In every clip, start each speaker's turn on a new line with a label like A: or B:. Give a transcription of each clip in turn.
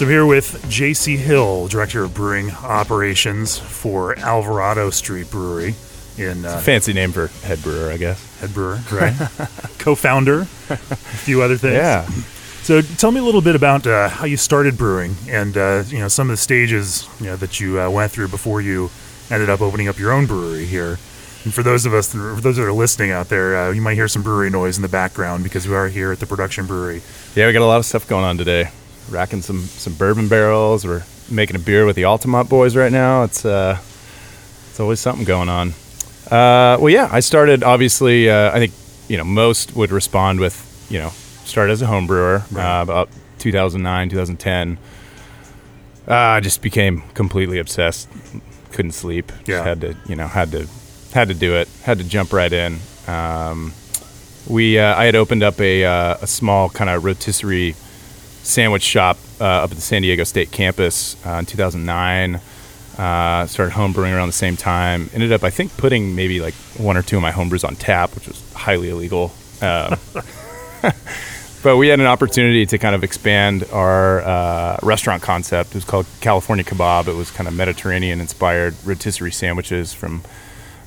A: So I'm here with JC Hill, Director of Brewing Operations for Alvarado Street Brewery in uh,
B: Fancy name for head brewer, I guess.
A: head brewer, right? Co-founder, a few other things.
B: Yeah.
A: So tell me a little bit about uh, how you started brewing and uh, you know some of the stages you know that you uh, went through before you ended up opening up your own brewery here. And for those of us, for those that are listening out there, uh, you might hear some brewery noise in the background because we are here at the production brewery.
B: Yeah, we got a lot of stuff going on today. Racking some some bourbon barrels. We're making a beer with the Altamont boys right now. It's uh, it's always something going on. Uh, well, yeah, I started obviously. Uh, I think you know most would respond with you know started as a home brewer uh, about 2009 2010. Uh, I just became completely obsessed. Couldn't sleep. Just
A: Yeah.
B: had to you know had to had to do it. Had to jump right in. Um, we uh, I had opened up a uh, a small kind of rotisserie sandwich shop uh, up at the San Diego State campus uh, in 2009. Uh, started homebrewing around the same time. Ended up, I think, putting maybe like one or two of my homebrews on tap, which was highly illegal. Um, but we had an opportunity to kind of expand our uh, restaurant concept. It was called California Kebab. It was kind of Mediterranean-inspired rotisserie sandwiches from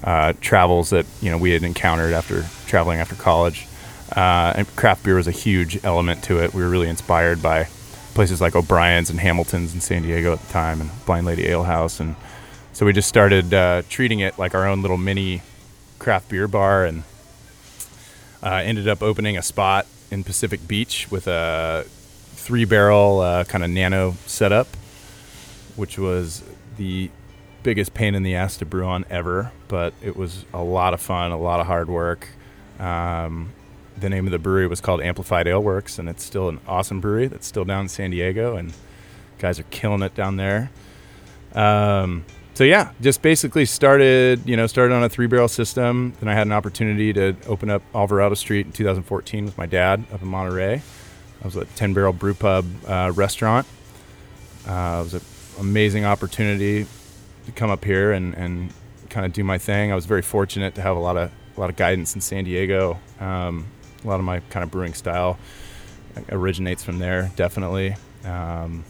B: uh, travels that you know we had encountered after traveling after college. Uh, and craft beer was a huge element to it. We were really inspired by places like O'Brien's and Hamilton's in San Diego at the time, and Blind Lady Ale House, and so we just started uh, treating it like our own little mini craft beer bar, and uh, ended up opening a spot in Pacific Beach with a three barrel uh, kind of nano setup, which was the biggest pain in the ass to brew on ever, but it was a lot of fun, a lot of hard work. Um, the name of the brewery was called Amplified Ale Works, and it's still an awesome brewery that's still down in San Diego, and guys are killing it down there. Um, so yeah, just basically started, you know, started on a three barrel system. Then I had an opportunity to open up Alvarado Street in 2014 with my dad up in Monterey. I was at 10 Barrel Brew Pub uh, restaurant. Uh, it was an amazing opportunity to come up here and, and kind of do my thing. I was very fortunate to have a lot of a lot of guidance in San Diego. Um, a lot of my kind of brewing style originates from there, definitely. Um,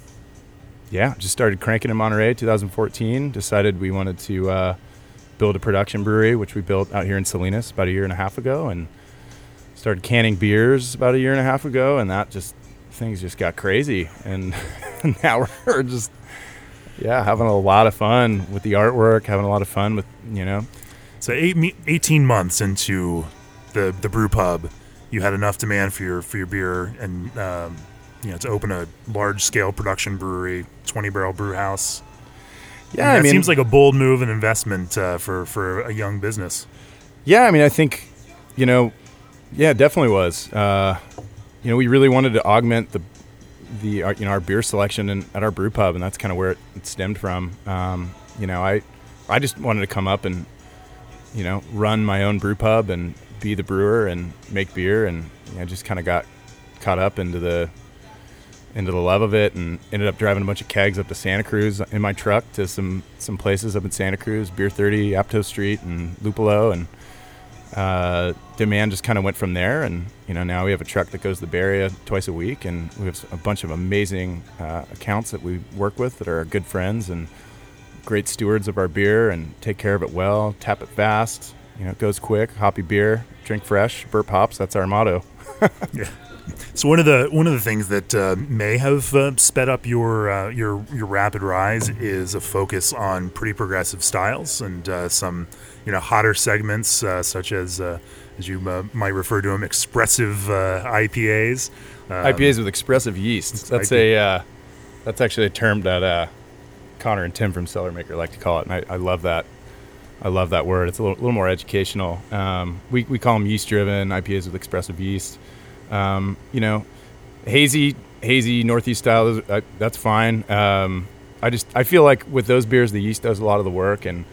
B: yeah, just started cranking in Monterey 2014. Decided we wanted to uh, build a production brewery, which we built out here in Salinas about a year and a half ago, and started canning beers about a year and a half ago, and that just things just got crazy, and now we're just yeah having a lot of fun with the artwork, having a lot of fun with you know
A: So eight, 18 months into the the brew pub, you had enough demand for your for your beer and um, you know to open a large scale production brewery, 20 barrel brew house.
B: yeah.
A: that
B: I mean,
A: seems like a bold move and investment uh, for for a young business.
B: Yeah, I mean, I think, you know, yeah, it definitely was. Uh, you know, we really wanted to augment the the our, you know our beer selection and at our brew pub, and that's kind of where it, it stemmed from. Um, you know, I I just wanted to come up and you know run my own brew pub and be the brewer and make beer, and you know, just kind of got caught up into the into the love of it and ended up driving a bunch of kegs up to Santa Cruz in my truck to some some places up in Santa Cruz, Beer 30, Apto Street, and Lupulo, and uh, demand just kind of went from there. And you know now we have a truck that goes to the Bay Area twice a week, and we have a bunch of amazing uh, accounts that we work with that are good friends and great stewards of our beer and take care of it well, tap it fast. You know, it goes quick, hoppy beer, drink fresh, burp hops. That's our motto. yeah.
A: So one of the one of the things that uh, may have uh, sped up your uh, your your rapid rise is a focus on pretty progressive styles and uh, some you know hotter segments uh, such as uh, as you uh, might refer to them expressive uh, IPAs. Um,
B: IPAs with expressive yeast. That's
A: IP.
B: a uh, that's actually a term that uh, Connor and Tim from Cellarmaker like to call it, and I, I love that. I love that word. It's a little, little more educational. Um, we we call them yeast driven IPAs with expressive yeast. Um, you know, hazy hazy northeast style. Uh, that's fine. Um, I just I feel like with those beers, the yeast does a lot of the work, and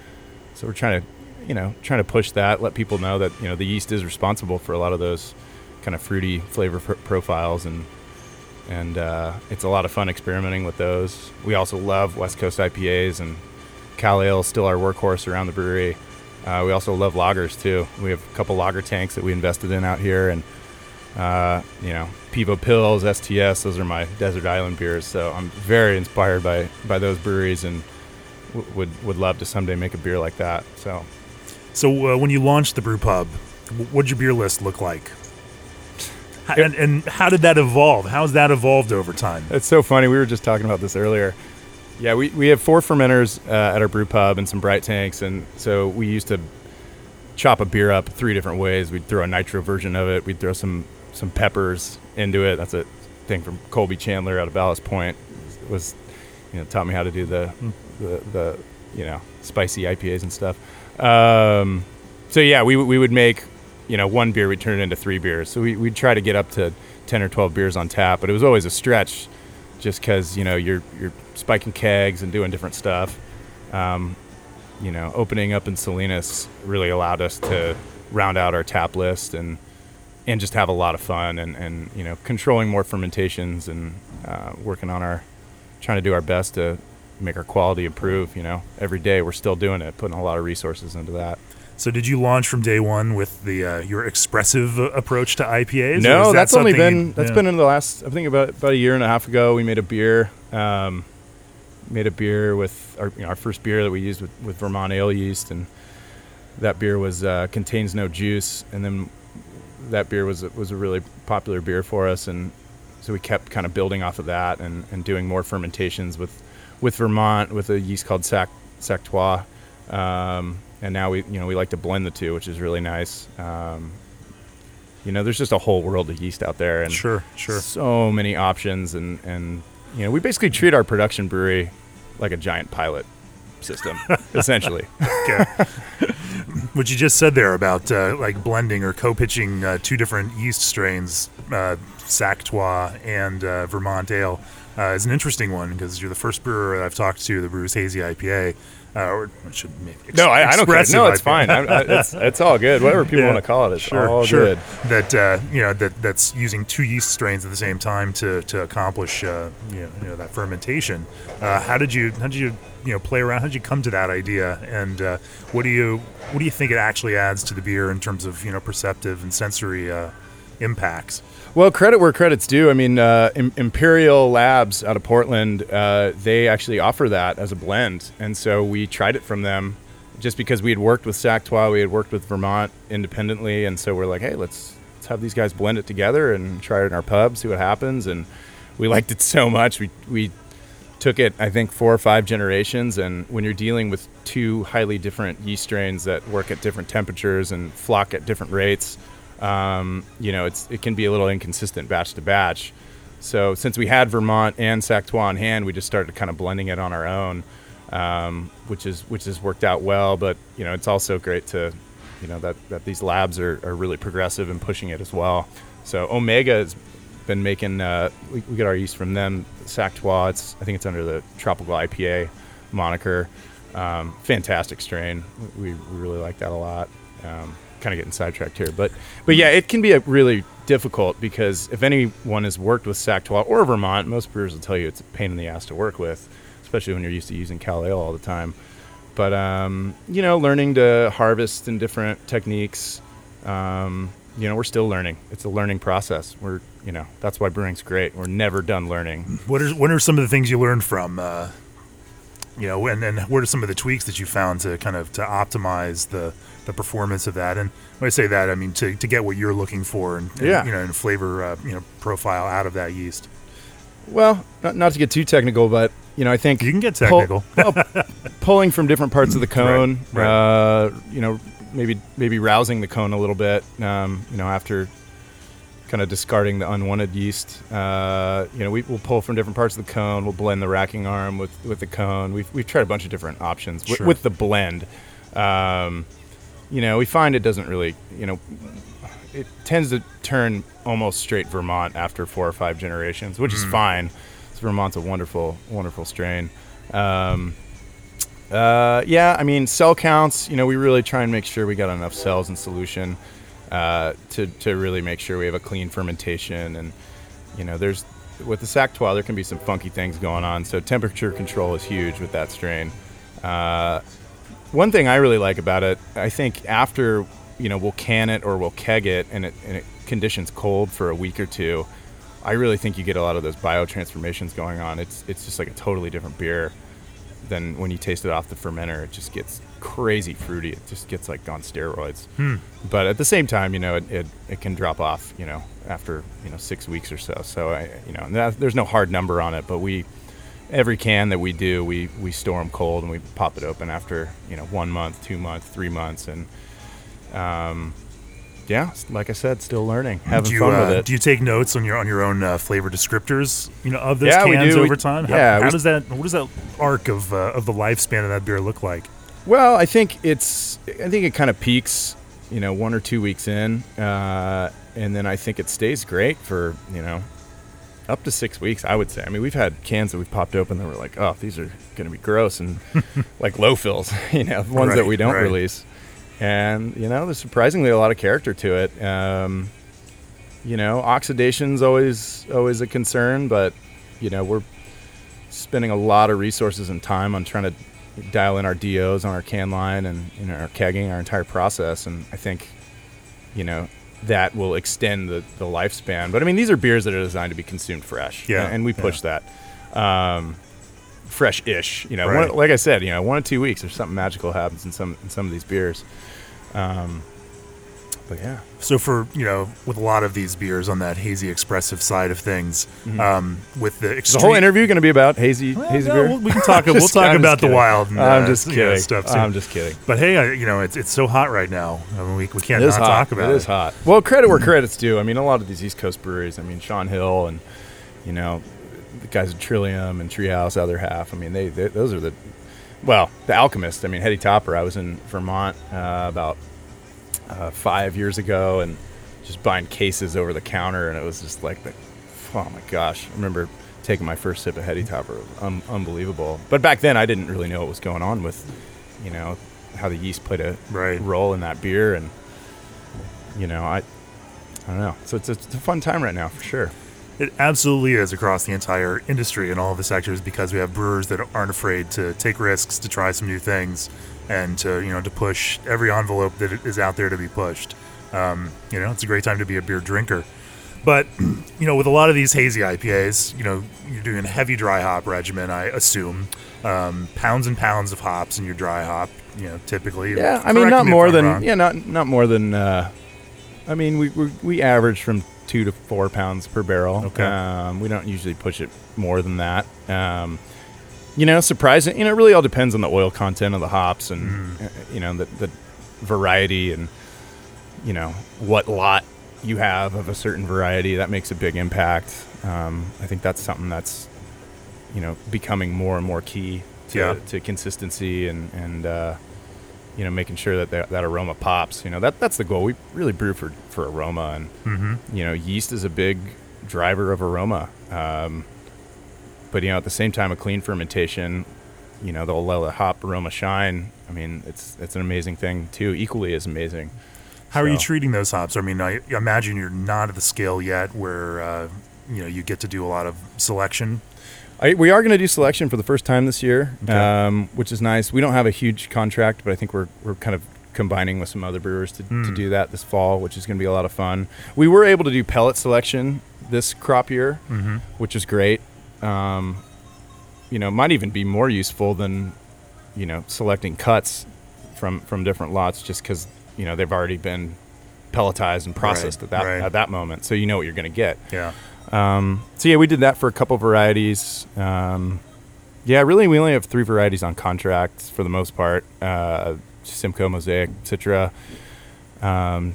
B: so we're trying to, you know, trying to push that, let people know that you know the yeast is responsible for a lot of those kind of fruity flavor pr- profiles, and and uh, it's a lot of fun experimenting with those. We also love West Coast IPAs, and Cal Ale is still our workhorse around the brewery. Uh, we also love lagers too. We have a couple lager tanks that we invested in out here, and uh, you know, Pivo Pils, STS. Those are my desert island beers. So I'm very inspired by by those breweries, and w- would would love to someday make a beer like that. So,
A: So uh, when you launched the brew pub, what'd your beer list look like? How, and, and how did that evolve? How's that evolved over time?
B: It's so funny. We were just talking about this earlier. Yeah, we, we have four fermenters uh, at our brew pub and some bright tanks, and so we used to chop a beer up three different ways. We'd throw a nitro version of it. We'd throw some some peppers into it. That's a thing from Colby Chandler out of Ballast Point. Was you know taught me how to do the the, the you know spicy IPAs and stuff. Um, so yeah, we we would make you know one beer, we'd turn it into three beers. So we we'd try to get up to ten or twelve beers on tap, but it was always a stretch, just because you know you're you're spiking kegs and doing different stuff. Um, you know, opening up in Salinas really allowed us to round out our tap list and and just have a lot of fun and, and you know controlling more fermentations and uh, working on our trying to do our best to make our quality improve. You know, every day we're still doing it, putting a lot of resources into that.
A: So did you launch from day one with the uh, your expressive approach to IPAs?
B: No,
A: that
B: that's only been that's
A: yeah.
B: been in the last I think about about a year and a half ago. We made a beer, um, made a beer with our you know, our first beer that we used with, with Vermont ale yeast, and that beer was uh, contains no juice, and then that beer was a- was a really popular beer for us, and so we kept kind of building off of that and, and doing more fermentations with with Vermont with a yeast called Sac Sacch Trois. Um, and now we you know we like to blend the two, which is really nice. Um, you know, there's just a whole world of yeast out there, and
A: Sure, sure.
B: so many options, and and you know we basically treat our production brewery like a giant pilot system, essentially.
A: Okay. what you just said there about uh, like blending or co-pitching uh, two different yeast strains, uh, Sacch Trois and uh, Vermont Ale, uh, is an interesting one because you're the first brewer I've talked to that brews hazy IPA. Uh, I should maybe ex-
B: no, I, I don't care. No, it's fine. I, I, it's it's all good. Whatever people
A: Yeah.
B: want to call it, it's
A: Sure,
B: all
A: sure.
B: good.
A: That uh, you know that that's using two yeast strains at the same time to to accomplish uh, you, know, you know that fermentation. Uh, how did you how did you you know play around? How did you come to that idea? And uh, what do you what do you think it actually adds to the beer in terms of you know perceptive and sensory uh, impacts?
B: Well, credit where credit's due. I mean, uh, Im- Imperial Labs out of Portland, uh, they actually offer that as a blend, and so we tried it from them, just because we had worked with Sacch Trois, we had worked with Vermont independently, and so we're like, hey, let's let's have these guys blend it together and try it in our pub, see what happens, and we liked it so much, we we took it, I think, four or five generations. And when you're dealing with two highly different yeast strains that work at different temperatures and flock at different rates, um, you know, it's it can be a little inconsistent batch to batch. So since we had Vermont and Sacch Trois on hand, we just started kind of blending it on our own, um, which is which has worked out well. But you know, it's also great to, you know, that that these labs are, are really progressive and pushing it as well. So Omega has been making uh, we, we get our yeast from them. Sacch Trois, it's I think it's under the tropical IPA moniker. Um, fantastic strain. We, we really like that a lot. Um, kind of getting sidetracked here, but but yeah, it can be a really difficult because if anyone has worked with Sacch Trois or Vermont, most brewers will tell you it's a pain in the ass to work with, especially when you're used to using Cal Ale all the time. But um, you know, learning to harvest in different techniques. Um, you know, we're still learning. It's a learning process. We're you know that's why brewing's great. We're never done learning.
A: What are what are some of the things you learned from? Uh, you know, and, and what are some of the tweaks that you found to kind of to optimize the, the performance of that? And when I say that, I mean to, to get what you're looking for and, and,
B: Yeah.
A: you know and flavor uh, you know profile out of that yeast.
B: Well, not, not to get too technical, but you know, I think
A: You can get
B: pull-
A: technical.
B: well, pulling from different parts of the cone.
A: right.
B: Uh, you know, maybe maybe rousing the cone a little bit. Um, you know, after kind of discarding the unwanted yeast. Uh, you know, we, we'll pull from different parts of the cone. We'll blend the racking arm with, with the cone. We've, we've tried a bunch of different options with,
A: Sure.
B: with the blend. Um, you know, we find it doesn't really, you know, it tends to turn almost straight Vermont after four or five generations, which is fine. 'cause Vermont's a wonderful, wonderful strain. Um, uh, yeah, I mean, cell counts, you know, we really try and make sure we got enough cells in solution uh, to, to really make sure we have a clean fermentation. And, you know, there's, with the SAC 12, there can be some funky things going on. So temperature control is huge with that strain. Uh, one thing I really like about it, I think after, you know, we'll can it or we'll keg it and it, and it conditions cold for a week or two, I really think you get a lot of those bio transformations going on. It's, it's just like a totally different beer than when you taste it off the fermenter. It just gets crazy fruity. It just gets like on steroids.
A: Hmm.
B: But at the same time, you know, it, it, it can drop off, you know, after, you know, six weeks or so. So, I, you know, that, there's no hard number on it, but we, every can that we do, we, we store them cold and we pop it open after, you know, one month, two months, three months. And, um, yeah, like I said, still learning, having
A: do you,
B: fun
A: uh,
B: with it.
A: Do you take notes on your on your own uh, flavor descriptors, you know, of those
B: Yeah,
A: cans
B: do. We-
A: over time? How,
B: yeah,
A: how
B: we-
A: does that what does that arc of uh, of the lifespan of that beer look like?
B: Well, I think it's. I think it kind of peaks, you know, one or two weeks in, uh, and then I think it stays great for you know, up to six weeks. I would say. I mean, we've had cans that we've popped open that were like, oh, these are going to be gross and like low fills, you know, ones that we don't
A: right.
B: release, and you know, there's surprisingly a lot of character to it. Um, you know, oxidation's always always a concern, but you know, we're spending a lot of resources and time on trying to dial in our DOs on our can line and you know, our kegging, our entire process. And I think, you know, that will extend the, the lifespan. But I mean, these are beers that are designed to be consumed fresh.
A: Yeah,
B: And we push that. Um, fresh ish. You know,
A: Right.
B: one, like I said, you know, one or two weeks, there's something magical happens in some in some of these beers. Um, but yeah.
A: So for you know, with a lot of these beers on that hazy expressive side of things, um, with the
B: Is Mm-hmm. the whole interview going to be about hazy,
A: Well,
B: hazy
A: no,
B: beer?
A: we'll- we can talk. we'll talk
B: I'm
A: about the wild. And,
B: I'm
A: uh,
B: just
A: you know,
B: kidding.
A: stuff too.
B: I'm just kidding.
A: But hey, I, you know, it's it's so hot right now. I mean, we, we can't not
B: hot.
A: talk about it.
B: It is hot. Well, credit where credit's due. I mean, a lot of these East Coast breweries. I mean, Shaun Hill and you know the guys at Trillium and Treehouse, the other half. I mean, they, they those are the well, the Alchemist. I mean, Heady Topper. I was in Vermont uh, about uh, five years ago and just buying cases over the counter, and it was just like the oh my gosh. I remember taking my first sip of Heady Topper. Un- unbelievable. But back then, I didn't really know what was going on with you know how the yeast played a
A: Right.
B: role in that beer and you know i i don't know so it's, it's a fun time right now for sure
A: It absolutely is across the entire industry and all of the sectors because we have brewers that aren't afraid to take risks, to try some new things, and to you know to push every envelope that is out there to be pushed. Um, you know, it's a great time to be a beer drinker. But you know, with a lot of these hazy IPAs, you know, you're doing a heavy dry hop regimen. I assume um, pounds and pounds of hops in your dry hop. You know, typically.
B: yeah i mean not
A: me
B: more than
A: wrong.
B: yeah not not more than uh i mean we we, we average from two to four pounds per barrel
A: Okay.
B: um, we don't usually push it more than that um you know surprising you know it really all depends on the oil content of the hops and
A: Mm.
B: uh, you know the, the variety and you know what lot you have of a certain variety that makes a big impact um, i think that's something that's you know becoming more and more key to,
A: Yeah.
B: to consistency and and uh, you know making sure that, that that aroma pops you know that that's the goal we really brew for for aroma and
A: Mhm.
B: you know yeast is a big driver of aroma um, but you know at the same time a clean fermentation you know they'll let the hop aroma shine i mean it's it's an amazing thing too equally as amazing
A: How are you treating those hops? I mean, I imagine you're not at the scale yet where uh, you know you get to do a lot of selection.
B: I, we are going to do selection for the first time this year,
A: Okay.
B: um, which is nice. We don't have a huge contract, but I think we're, we're kind of combining with some other brewers to, to
A: Hmm.
B: do that this fall, which is going to be a lot of fun. We were able to do pellet selection this crop year,
A: Mm-hmm.
B: which is great. Um, you know, might even be more useful than you know selecting cuts from from different lots, just because you know they've already been pelletized and processed at that
A: right.
B: at that moment, so you know what you're going to get.
A: Yeah.
B: Um, so yeah, we did that for a couple varieties. Um, yeah, really, we only have three varieties on contract for the most part: uh, Simcoe, Mosaic, Citra, um,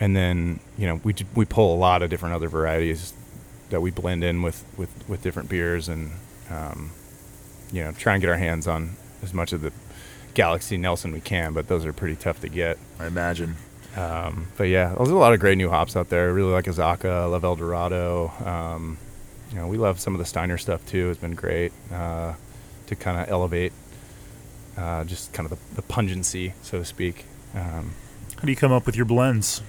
B: and then you know we we pull a lot of different other varieties that we blend in with with, with different beers, and um, you know try and get our hands on as much of the Galaxy Nelson we can. But those are pretty tough to get.
A: I imagine.
B: Um, but yeah, there's a lot of great new hops out there. I really like Azacca, love El Dorado. Um, you know, we love some of the Steiner stuff too. It's been great. Uh, to kind of elevate uh, just kind of the, the pungency, so to speak. Um,
A: How do you come up with your blends?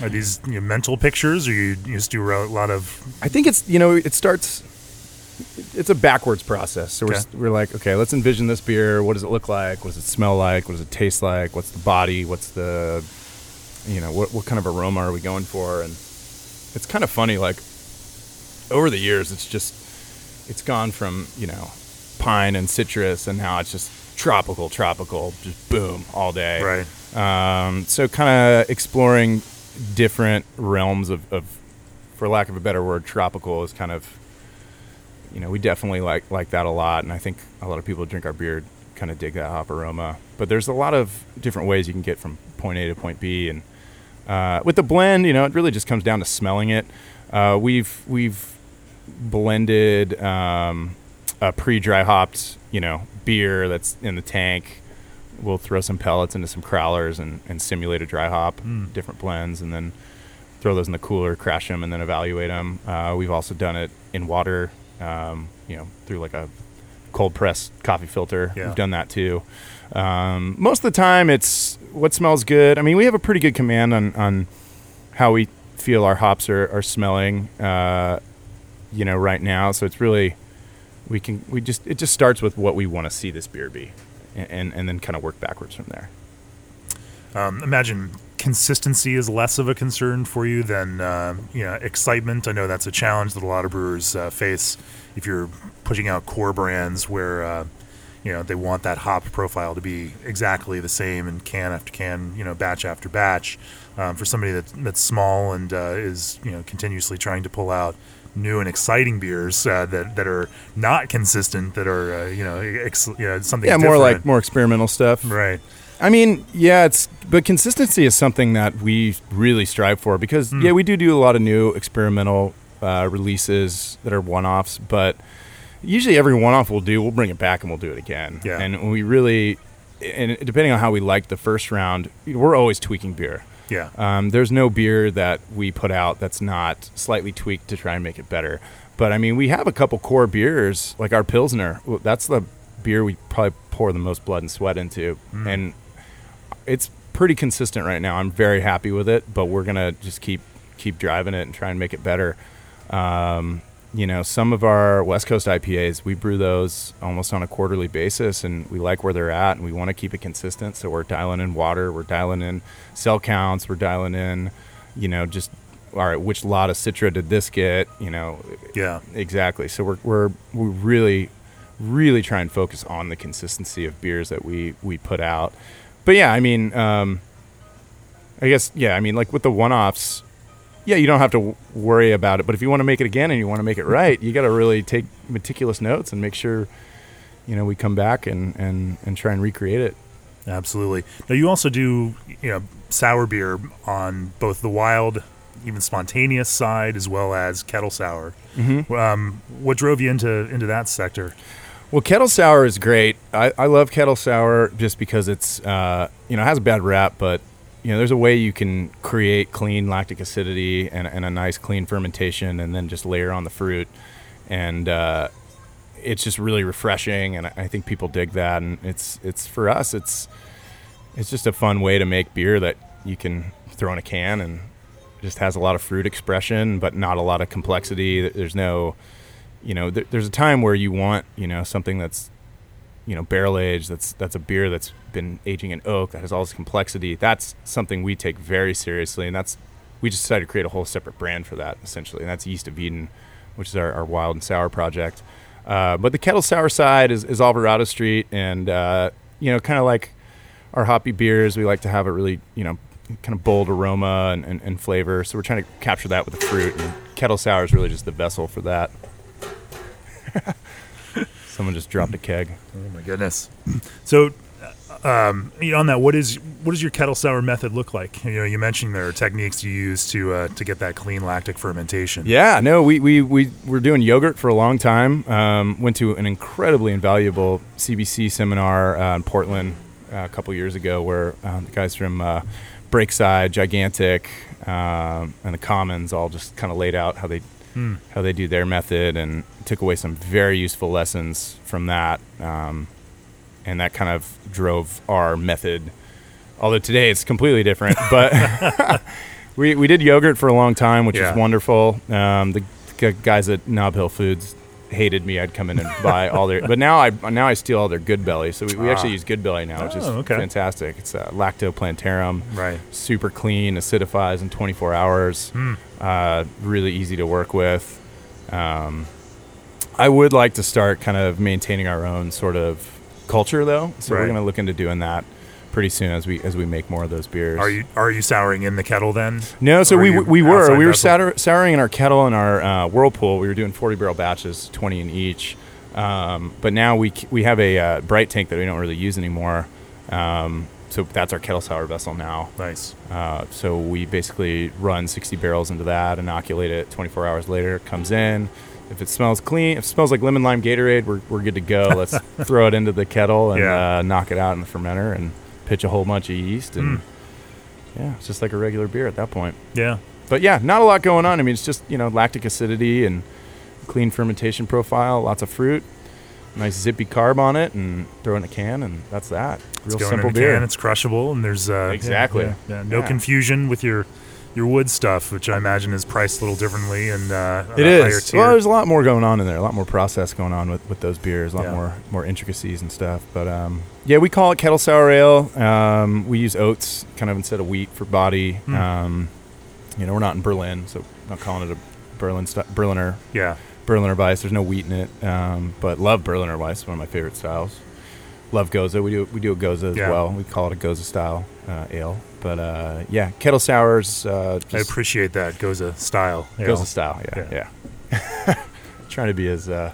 A: Are these you know, mental pictures, or you, you just do a lot of?
B: I think it's you know it starts. It's a backwards process. So
A: Okay.
B: we're, we're like, okay, let's envision this beer. What does it look like? What does it smell like? What does it taste like? What's the body? What's the, you know, what what kind of aroma are we going for? And it's kind of funny. Like over the years, it's just it's gone from you know pine and citrus, and now it's just tropical, tropical, just boom all day.
A: Right.
B: Um, so kind of exploring different realms of, of, for lack of a better word, tropical is kind of, you know, we definitely like like that a lot, and I think a lot of people drink our beer kind of dig that hop aroma. But there's a lot of different ways you can get from point A to point B, and uh, with the blend, you know, it really just comes down to smelling it. Uh, we've we've blended um, a pre-dry hopped, you know, beer that's in the tank. We'll throw some pellets into some crowlers and, and simulate a dry hop, different blends, and then throw those in the cooler, crash them, and then evaluate them. Uh, we've also done it in water, um, you know, through like a cold press coffee filter.
A: Yeah.
B: We've done that too. Um, most of the time, it's what smells good. I mean, we have a pretty good command on, on how we feel our hops are, are smelling, uh, you know, right now. So it's really we can we just it just starts with what we want to see this beer be, and and, and then kind of work backwards from there.
A: Um, imagine consistency is less of a concern for you than uh, you know excitement. I know that's a challenge that a lot of brewers uh, face if you're pushing out core brands where uh, you know they want that hop profile to be exactly the same in can after can, you know, batch after batch. Um, for somebody that, that's small and uh, is you know continuously trying to pull out new and exciting beers uh, that that are not consistent, that are uh, you know ex- you know something
B: Yeah, more like more experimental stuff.
A: right.
B: I mean, yeah, it's but consistency is something that we really strive for because yeah, we do do a lot of new experimental uh, releases that are one-offs, but usually every one-off we'll do, we'll bring it back and we'll do it again.
A: Yeah.
B: and we really, and depending on how we like the first round, we're always tweaking beer.
A: Yeah.
B: Um, there's no beer that we put out that's not slightly tweaked to try and make it better. But I mean, we have a couple core beers, like our Pilsner. That's the beer we probably pour the most blood and sweat into. And it's pretty consistent right now. I'm very happy with it, but we're going to just keep keep driving it and try and make it better. Um, you know, some of our West Coast IPAs, we brew those almost on a quarterly basis, and we like where they're at, and we want to keep it consistent. So we're dialing in water, we're dialing in cell counts, we're dialing in, you know, just all right, which lot of Citra did this get? You know,
A: Yeah.
B: exactly. So we're we're we really really try and focus on the consistency of beers that we we put out. But yeah, I mean, um, I guess yeah, I mean, like with the one-offs, yeah, you don't have to worry about it. But if you want to make it again and you want to make it right, you got to really take meticulous notes and make sure, you know, we come back and and and try and recreate it.
A: Absolutely. Now you also do you know sour beer on both the wild, even spontaneous side, as well as kettle sour. Mm-hmm. Um, what drove you into into that sector?
B: Well, kettle sour is great. I, I love kettle sour just because it's uh, you know it has a bad rap, but you know there's a way you can create clean lactic acidity and, and a nice clean fermentation, and then just layer on the fruit, and uh, it's just really refreshing. And I, think people dig that, and it's it's for us it's it's just a fun way to make beer that you can throw in a can and just has a lot of fruit expression, but not a lot of complexity. There's no you know, th- there's a time where you want, you know, something that's, you know, barrel aged. That's that's a beer that's been aging in oak that has all this complexity. That's something we take very seriously, and that's we just decided to create a whole separate brand for that essentially, and that's Yeast of Eden, which is our, our wild and sour project. Uh, but the kettle sour side is, is Alvarado Street, and uh, you know, kind of like our hoppy beers, we like to have a really, you know, kind of bold aroma and, and, and flavor. So we're trying to capture that with the fruit, and kettle sour is really just the vessel for that. Someone just dropped a keg.
A: Oh my goodness! So, um, you know, on that, what is what does your kettle sour method look like? You know, you mentioned there are techniques you use to uh, to get that clean lactic fermentation.
B: Yeah, no, we, we, we were doing yogurt for a long time. Um, went to an incredibly invaluable CBC seminar uh, in Portland uh, a couple years ago where uh, the guys from uh, Breakside, Gigantic, um, and the Commons all just kind of laid out how they how they do their method, and took away some very useful lessons from that. Um, and that kind of drove our method. Although today it's completely different, but we, we did yogurt for a long time, which
A: Yeah.
B: was wonderful. Um, the guys at Nob Hill Foods hated me. I'd come in and buy all their, but now I now I steal all their Good Belly. So we, we actually
A: Ah.
B: use Good Belly now, which is
A: Oh, okay.
B: fantastic. It's uh, lactoplantarum,
A: Right.
B: super clean, acidifies in 24 hours.
A: Hmm.
B: Uh, really easy to work with. Um, I would like to start kind of maintaining our own sort of culture, though. So we're going to look into doing that pretty soon as we as we make more of those beers.
A: Are you are you souring in the kettle then?
B: No, so we we were we were sour, souring in our kettle and our uh, whirlpool. We were doing 40 barrel batches, 20 in each. Um, but now we we have a uh, bright tank that we don't really use anymore. Um, so that's our kettle sour vessel now.
A: Nice.
B: Uh, so we basically run 60 barrels into that, inoculate it. 24 hours later, it comes in. If it smells clean, if it smells like lemon lime Gatorade, we're, we're good to go. Let's throw it into the kettle and
A: Yeah.
B: uh, knock it out in the fermenter and pitch a whole bunch of yeast. And yeah, it's just like a regular beer at that point.
A: Yeah.
B: But yeah, not a lot going on. I mean, it's just, you know, lactic acidity and clean fermentation profile, lots of fruit, nice zippy carb on it, and throw it in a can, and that's that.
A: It's
B: Real
A: going
B: simple beer.
A: can. It's crushable, and there's uh,
B: Exactly.
A: yeah, yeah. no
B: Yeah.
A: confusion with your your wood stuff, which I imagine is priced a little differently and uh,
B: It is. Well, there's a lot more going on in there. A lot more process going on with, with those beers. A lot more more intricacies and stuff. But um, yeah, we call it kettle sour ale. Um, we use oats kind of instead of wheat for body.
A: Hmm.
B: Um, you know, we're not in Berlin, so not calling it a Berlin st- Berliner
A: yeah.
B: Berliner Weisse. There's no wheat in it. Um, but love Berliner Weisse. One of my favorite styles. Love Gose. We do we do a Gose as
A: Yeah.
B: well. We call it a Gose style uh, ale. But uh, yeah, kettle sours. Uh,
A: I appreciate that Gose style. you Gose
B: style. Yeah, yeah. Trying to be as uh,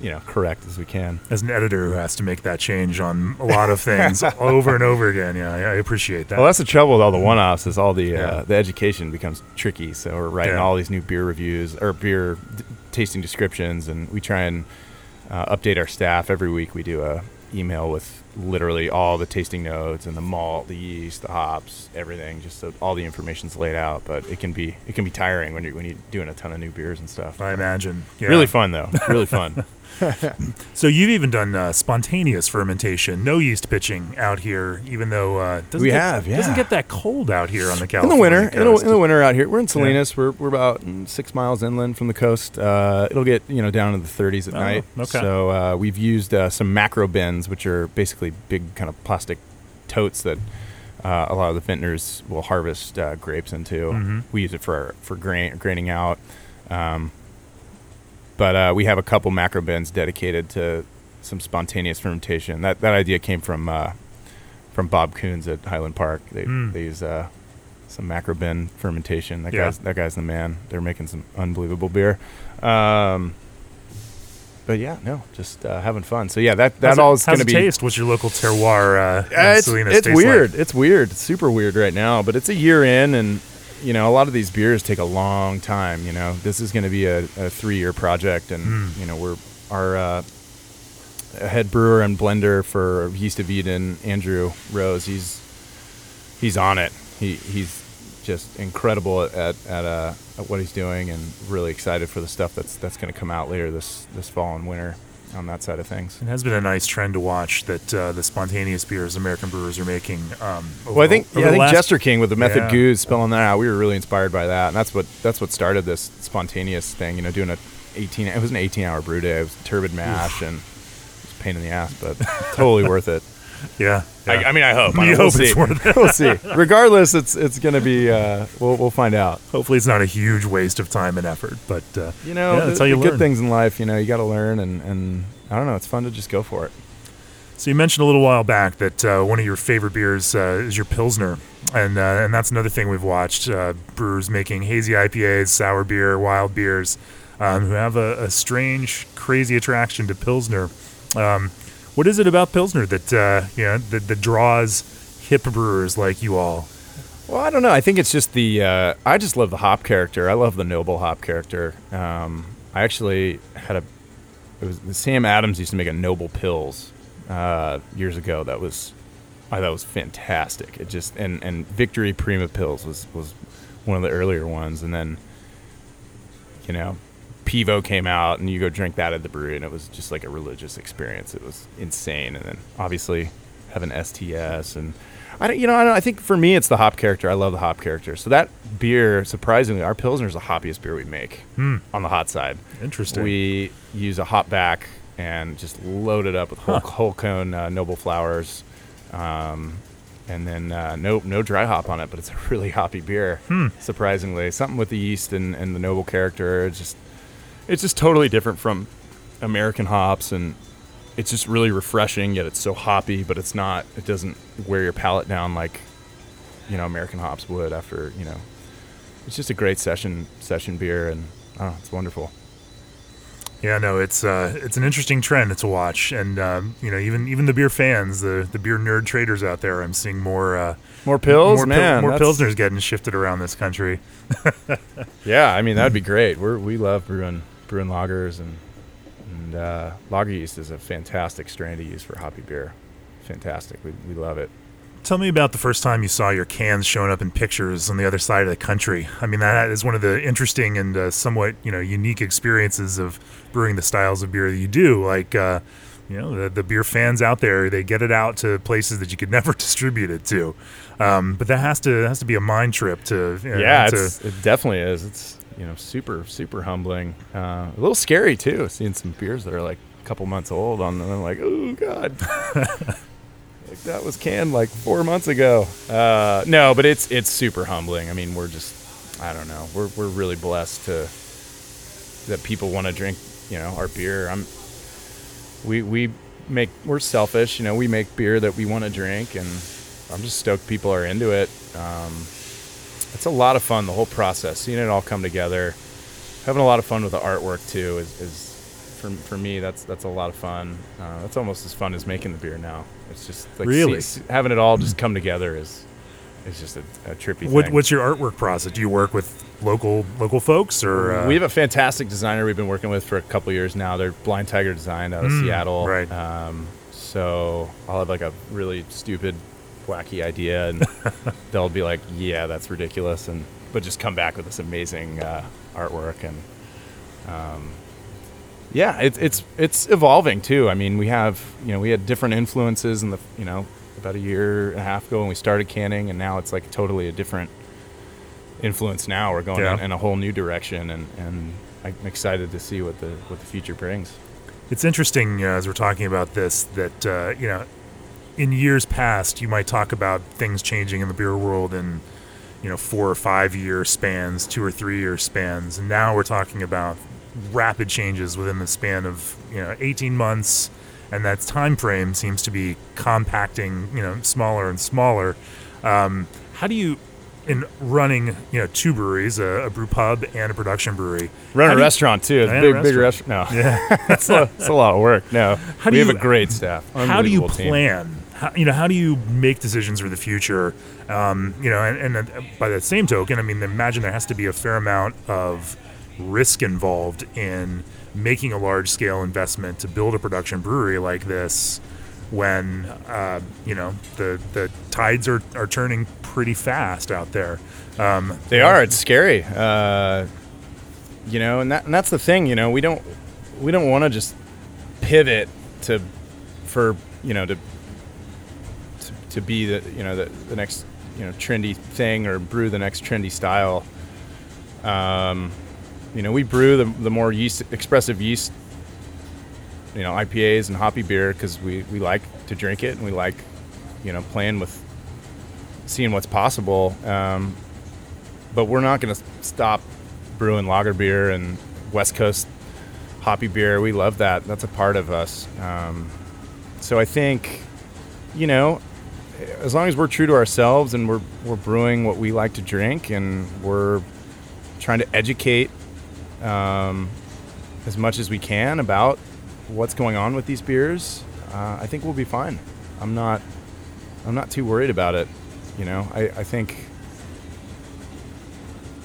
B: you know correct as we can.
A: As an editor who has to make that change on a lot of things over and over again, yeah, I, I appreciate that.
B: Well, that's the trouble with all the one-offs is all the
A: Yeah.
B: uh, the education becomes tricky. So we're writing
A: Yeah.
B: all these new beer reviews or beer d- tasting descriptions, and we try and uh, update our staff every week. We do a email with literally all the tasting notes and the malt, the yeast, the hops, everything, just so all the information's laid out. But it can be it can be tiring when you're when you're doing a ton of new beers and stuff.
A: I imagine. Yeah.
B: Really fun though. Really fun.
A: So you've even done uh, spontaneous fermentation, no yeast pitching out here, even though uh, it doesn't
B: We
A: get,
B: have,
A: doesn't
B: get
A: that cold out here on the
B: in the winter, in the, in the winter out here, we're in Salinas. We're, we're about six miles inland from the coast. Uh, it'll get you know down into the 30s at
A: Oh,
B: night.
A: okay.
B: So uh, we've used uh, some macro bins, which are basically big kind of plastic totes that uh, a lot of the vintners will harvest uh, grapes into.
A: Mhm.
B: We use it for for grain, graining out. Um, but uh, we have a couple macro bins dedicated to some spontaneous fermentation. That that idea came from uh, from Bob Kunz at Highland Park. They
A: Mm.
B: they use uh, some macro bin fermentation. That
A: Yeah.
B: guy's that guy's the man. They're making some unbelievable beer. Um, but yeah, no, just uh, having fun. So yeah, that that
A: How's
B: all is going to be.
A: taste? What's your local terroir? Uh,
B: Uh, it's it's weird.
A: like?
B: It's weird. It's super weird right now. But it's a year in, and you know, a lot of these beers take a long time. You know, this is going to be a, a three year project, and
A: Mm.
B: you know, we're our uh, head brewer and blender for Yeast of Eden, Andrew Rose. He's he's on it. He he's just incredible at at, at, uh, at what he's doing, and really excited for the stuff that's that's going to come out later this this fall and winter on that side of things.
A: It has been a nice trend to watch that uh, the spontaneous beers American brewers are making. Um, over
B: Well, I think yeah, I think
A: last-
B: Jester King with the Method
A: Yeah.
B: Goose spelling that out. We were really inspired by that, and that's what that's what started this spontaneous thing. You know, doing a 18. It was an 18 hour brew day. It was turbid mash and it was a pain in the ass, but totally worth it.
A: Yeah, yeah.
B: I, I mean, I hope.
A: You
B: I mean,
A: hope
B: we'll
A: it's
B: see.
A: worth it.
B: we'll see. Regardless, it's it's gonna be. Uh, we'll we'll find out.
A: Hopefully, it's not a huge waste of time and effort. But uh,
B: You know,
A: yeah,
B: the,
A: that's how you
B: the
A: learn.
B: good things in life. You know, you got to learn, and and I don't know. It's fun to just go for it.
A: So you mentioned a little while back that uh, one of your favorite beers uh, is your pilsner, and uh, and that's another thing we've watched uh, brewers making hazy IPAs, sour beer, wild beers, um, who have a, a strange, crazy attraction to pilsner. Um, what is it about pilsner that uh, you know that, that draws hip brewers like you all?
B: Well, I don't know. I think it's just the. Uh, I just love the hop character. I love the noble hop character. Um, I actually had a. It was Sam Adams used to make a Noble Pils uh, years ago. That was, I thought was fantastic. It just and and Victory Prima Pils was was one of the earlier ones, and then you know, Pivo came out, and you go drink that at the brewery, and it was just like a religious experience. It was insane. And then obviously having STS and I don't, you know, I, don't, I think for me it's the hop character. I love the hop character. So that beer, surprisingly, our Pilsner is the hoppiest beer we make
A: Hmm.
B: on the hot side.
A: Interesting.
B: We use a hop back and just load it up with whole,
A: Huh.
B: whole cone uh, noble flowers, um, and then uh, no no dry hop on it. But it's a really hoppy beer.
A: Hmm.
B: Surprisingly, something with the yeast and, and the noble character. Just it's just totally different from American hops, and it's just really refreshing. Yet it's so hoppy, but it's not. It doesn't wear your palate down like you know American hops would after you know. It's just a great session session beer, and oh, it's wonderful.
A: Yeah, no, it's uh, it's an interesting trend to watch, and um, you know, even even the beer fans, the the beer nerd traders out there, I'm seeing more uh,
B: More pills,
A: more, pil-
B: man.
A: more pilsners getting shifted around this country.
B: Yeah, I mean that'd be great. We're we love brewing brewing lagers and and uh, lager yeast is a fantastic strain to use for hoppy beer. Fantastic. We we love it.
A: Tell me about the first time you saw your cans showing up in pictures on the other side of the country. I mean, that is one of the interesting and uh, somewhat you know unique experiences of brewing the styles of beer that you do. Like, uh, you know, the, the beer fans out there, they get it out to places that you could never distribute it to. Um, but that has to has to be a mind trip to you know,
B: yeah,
A: to-
B: it definitely is. It's you know super super humbling. Uh, a little scary too. Seeing some beers that are like a couple months old on them. I'm like, oh god. Like that was canned like four months ago. Uh, no, but it's it's super humbling. I mean, we're just I don't know. We're we're really blessed to that people want to drink, you know, our beer. I'm we we make we're selfish, you know. We make beer that we want to drink, and I'm just stoked people are into it. Um, it's a lot of fun the whole process, seeing it all come together. Having a lot of fun with the artwork too is, is for, for me that's that's a lot of fun. Uh, that's almost as fun as making the beer now. It's just like
A: Really?
B: see- having it all just come together is is just a, a trippy
A: what,
B: thing.
A: what's your artwork process? Do you work with local local folks or uh,
B: we have a fantastic designer we've been working with for a couple years now. They're Blind Tiger Design out of
A: Mm,
B: Seattle.
A: right.
B: Um, so I'll have like a really stupid, wacky idea, and they'll be like, "Yeah, that's ridiculous," and but just come back with this amazing uh, artwork and. Um, yeah, it's it's it's evolving too. I mean, we have you know we had different influences in the you know about a year and a half ago when we started canning, and now it's like totally a different influence. Now we're going
A: Yeah.
B: in, in a whole new direction, and and I'm excited to see what the what the future brings.
A: It's interesting know, as we're talking about this that uh, you know, in years past, you might talk about things changing in the beer world in you know four or five year spans, two or three year spans, and now we're talking about rapid changes within the span of you know 18 months, and that time frame seems to be compacting, you know, smaller and smaller. Um, how do you in running, you know, two breweries, a, a brew pub and a production brewery.
B: Run a
A: do you-
B: restaurant too. It's big, big restaurant. No,
A: Yeah.
B: it's, a, it's a lot of work. No,
A: How do
B: we have a great staff.
A: how do you plan? How, you know, how do you make decisions for the future? Um, you know, and, and uh, by that same token, I mean, imagine there has to be a fair amount of risk involved in making a large scale investment to build a production brewery like this when uh, you know the the tides are, are turning pretty fast out there. Um,
B: They are. It's scary. Uh, you know, and that and that's the thing. You know, we don't we don't want to just pivot to for you know to to, be the you know the, the next you know trendy thing or brew the next trendy style. Um, you know, we brew the the more yeast expressive yeast. You know, IPAs and hoppy beer because we, we like to drink it and we like, you know, playing with seeing what's possible. Um, but we're not going to stop brewing lager beer and West Coast hoppy beer. We love that. That's a part of us. Um, so I think, you know, as long as we're true to ourselves and we're we're brewing what we like to drink and we're trying to educate um, as much as we can about what's going on with these beers, uh, I think we'll be fine. I'm not I'm not too worried about it. You know, I, I think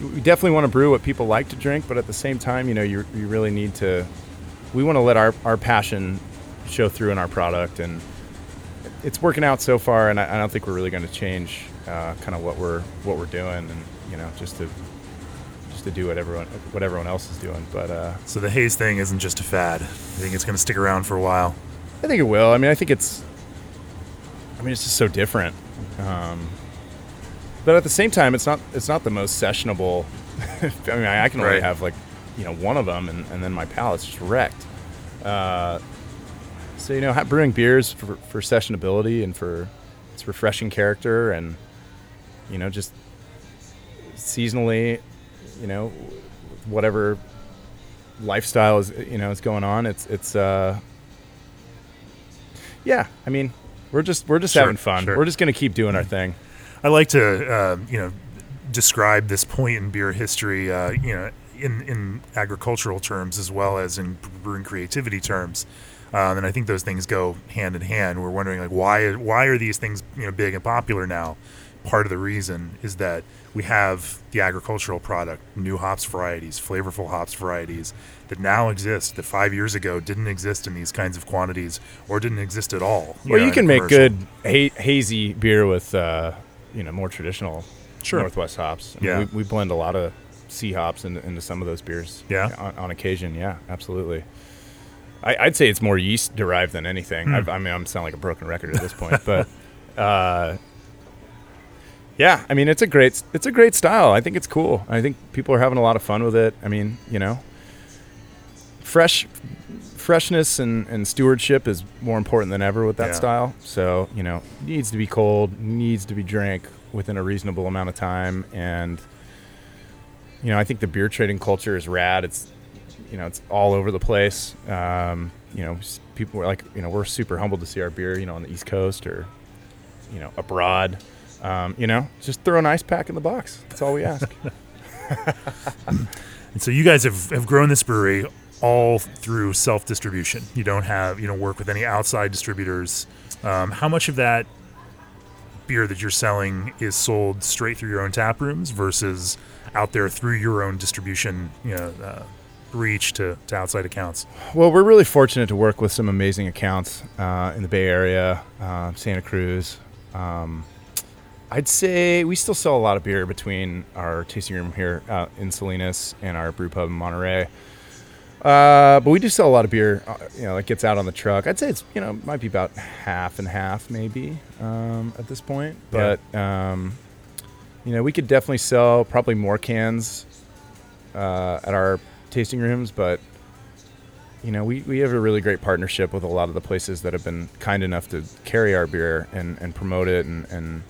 B: we definitely want to brew what people like to drink, but at the same time, you know, you, you really need to. We want to let our, our passion show through in our product, and it's working out so far. And I, I don't think we're really going to change uh, kind of what we're what we're doing, and you know, just to just to do what everyone what everyone else is doing. But uh,
A: So the haze thing isn't just a fad. I think it's going to stick around for a while.
B: I think it will. I mean, I think it's. I mean, it's just so different. Um, but at the same time, it's not. It's not the most sessionable. I mean, I, I can only
A: Right.
B: have like, you know, one of them, and, and then my palate's just wrecked. Uh, so you know, brewing beers for, for sessionability and for its refreshing character, and you know, just seasonally, you know, whatever lifestyle is you know is going on. It's it's uh, yeah. I mean, we're just we're just
A: Sure,
B: having fun.
A: sure.
B: We're just gonna keep doing our thing.
A: I like to, uh, you know, describe this point in beer history, uh, you know, in, in agricultural terms as well as in brewing creativity terms. Um, and I think those things go hand in hand. We're wondering, like, why why are these things, you know, big and popular now? Part of the reason is that we have the agricultural product, new hops varieties, flavorful hops varieties that now exist that five years ago didn't exist in these kinds of quantities or didn't exist at all.
B: Well,
A: know,
B: you can make good ha- hazy beer with uh, you know more traditional
A: Sure.
B: Northwest hops. I mean,
A: Yeah.
B: we, we blend a lot of C hops into, into some of those beers.
A: Yeah?
B: on, on occasion. Yeah, absolutely. I, I'd say it's more yeast derived than anything. I've, I mean, I'm sound like a broken record at this point, but uh, yeah, I mean, it's a great it's a great style. I think it's cool. I think people are having a lot of fun with it. I mean, you know, fresh freshness and, and stewardship is more important than ever with that
A: Yeah.
B: style. So, you know, needs to be cold, needs to be drank within a reasonable amount of time. And, you know, I think the beer trading culture is rad. It's, you know, it's all over the place. Um, you know, people are like, you know, we're super humbled to see our beer, you know, on the East Coast or, you know, abroad. Um, you know, just throw an ice pack in the box. That's all we ask.
A: And so you guys have, have grown this brewery all through self distribution. You don't have you don't work with any outside distributors. Um, how much of that beer that you're selling is sold straight through your own tap rooms versus out there through your own distribution, you know, uh, reach to, to outside accounts?
B: Well, we're really fortunate to work with some amazing accounts uh, in the Bay Area, uh, Santa Cruz. Um, I'd say we still sell a lot of beer between our tasting room here out in Salinas and our brew pub in Monterey. Uh, but we do sell a lot of beer, uh, you know, that gets out on the truck. I'd say it's, you know, might be about half and half maybe um, at this point.
A: Yeah.
B: But, um, you know, we could definitely sell probably more cans uh, at our tasting rooms, but you know, we, we have a really great partnership with a lot of the places that have been kind enough to carry our beer and, and promote it and, and,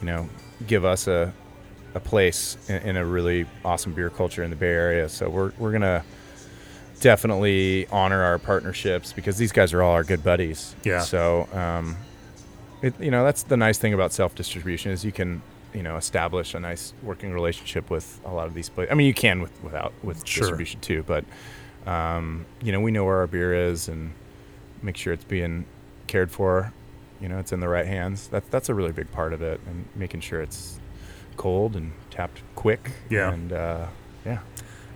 B: you know, give us a, a place in, in a really awesome beer culture in the Bay Area. So we're, we're going to definitely honor our partnerships because these guys are all our good buddies.
A: Yeah.
B: So, um, it, you know, that's the nice thing about self distribution is you can, you know, establish a nice working relationship with a lot of these places. I mean, you can with, without, with
A: Sure.
B: distribution too, but, um, you know, we know where our beer is and make sure it's being cared for. You know, it's in the right hands. That, that's a really big part of it, and making sure it's cold and tapped quick.
A: Yeah.
B: And uh, yeah,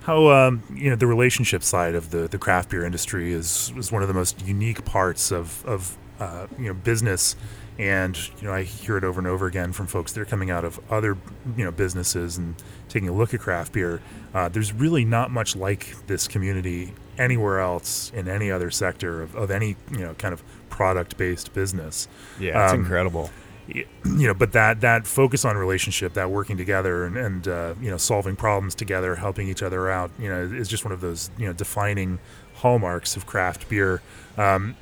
A: How um, you know the relationship side of the, the craft beer industry is is one of the most unique parts of of uh, you know business, and you know I hear it over and over again from folks that are coming out of other you know businesses and taking a look at craft beer. Uh, there's really not much like this community anywhere else in any other sector of, of any you know kind of product based business
B: yeah, it's
A: Um,
B: incredible.
A: you know, but that that focus on relationship, that working together, and, and uh, you know, solving problems together, helping each other out, you know, is just one of those you know defining hallmarks of craft beer. Um,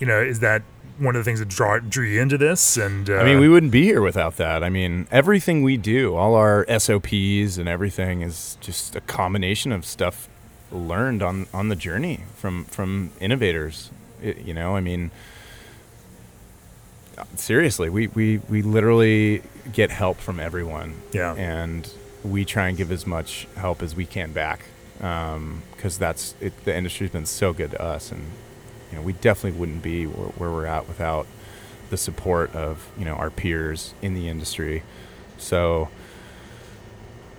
A: you know, is that one of the things that draw drew you into this? And uh,
B: I mean, we wouldn't be here without that. I mean, everything we do, all our SOPs and everything is just a combination of stuff learned on, on the journey from from innovators. It- you know, I mean, seriously, we, we, we literally get help from everyone.
A: Yeah.
B: And we try and give as much help as we can back because that's it, the industry's been so good to us, and you know, we definitely wouldn't be where, we're at without the support of you know our peers in the industry. So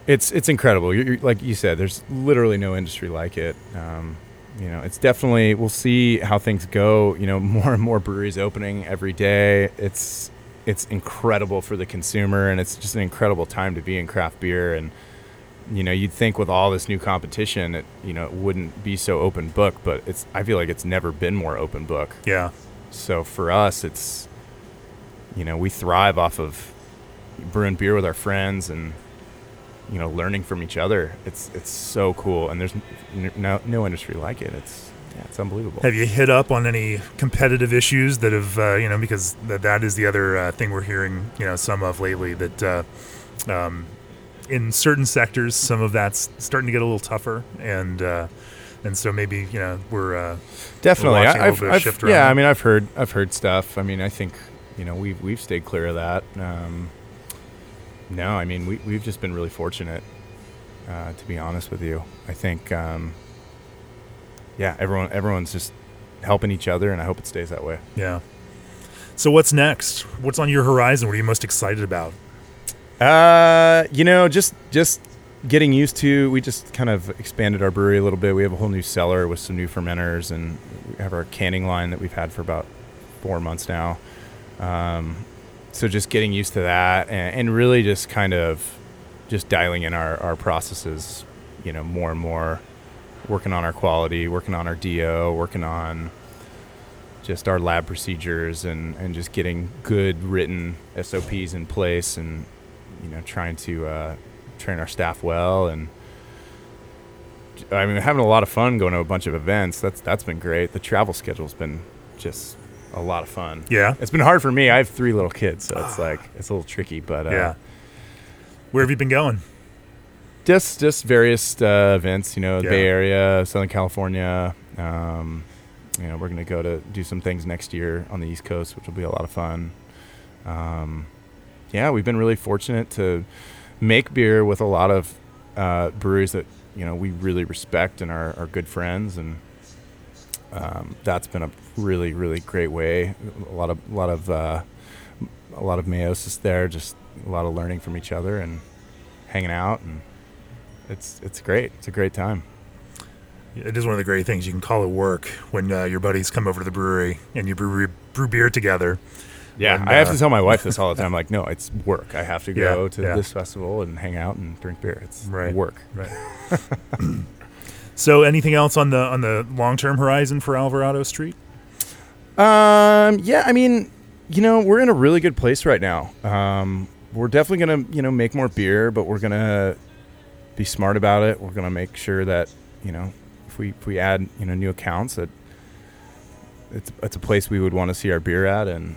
B: it's it's incredible. You're, you're- like you said, there's literally no industry like it. Um, you know, it's definitely. We'll see how things go. You know, more and more breweries opening every day. It's it's incredible for the consumer, and it's just an incredible time to be in craft beer. And you know, you'd think with all this new competition, it you know, it wouldn't be so open book, but it's I feel like it's never been more open book.
A: Yeah.
B: So for us, it's you know, we thrive off of brewing beer with our friends and you know, learning from each other. It's it's so cool, and there's no no industry like it. It's yeah, it's unbelievable.
A: Have you hit up on any competitive issues that have, uh, you know, because that, that is the other uh, thing we're hearing, you know, some of lately that uh, um, in certain sectors, some of that's starting to get a little tougher. And, uh, and so maybe, you know, we're uh,
B: Definitely,
A: watching a
B: I,
A: little
B: I've, I've- yeah. I mean, I've heard I've heard stuff. I mean, I think you know we've we've stayed clear of that. Um, no, I mean we we've just been really fortunate, uh, to be honest with you. I think, um, yeah, everyone everyone's just helping each other, and I hope it stays that way.
A: yeah. So what's next? What's on your horizon? What are you most excited about?
B: Uh, you know, just just getting used to. We just kind of expanded our brewery a little bit. We have a whole new cellar with some new fermenters, and we have our canning line that we've had for about four months now. Um, so just getting used to that, and, and really just kind of just dialing in our our processes. You know, more and more, working on our quality, working on our DO, working on just our lab procedures and, and just getting good written SOPs in place and you know trying to uh, train our staff well and I mean having a lot of fun going to a bunch of events that's that's been great the travel schedule's been just a lot of fun
A: Yeah.
B: it's been hard for me I have three little kids so it's like it's a little tricky but uh,
A: yeah. Where have you been going?
B: just just various uh, events you know
A: Yeah.
B: Bay Area Southern California um, you know we're gonna go to do some things next year on the East Coast which will be a lot of fun um, yeah we've been really fortunate to make beer with a lot of uh, breweries that you know we really respect and are, are good friends and um, that's been a really really great way a lot of a lot of uh, a lot of meiosis there just a lot of learning from each other and hanging out and it's it's great it's a great time
A: It is one of the great things. You can call it work when uh, your buddies come over to the brewery and you brew, brew beer together.
B: Yeah
A: And,
B: i have
A: uh,
B: to tell my wife this all the time like no it's work i have to go
A: Yeah,
B: to
A: yeah.
B: this festival and hang out and drink beer it's
A: Right.
B: work
A: Right. so, anything else on the on the long term horizon for Alvarado Street?
B: Um, yeah, I mean, you know, we're in a really good place right now. Um, we're definitely gonna, you know, make more beer, but we're gonna be smart about it. We're gonna make sure that, you know, if we if we add, you know, new accounts, that it's it's a place we would want to see our beer at, and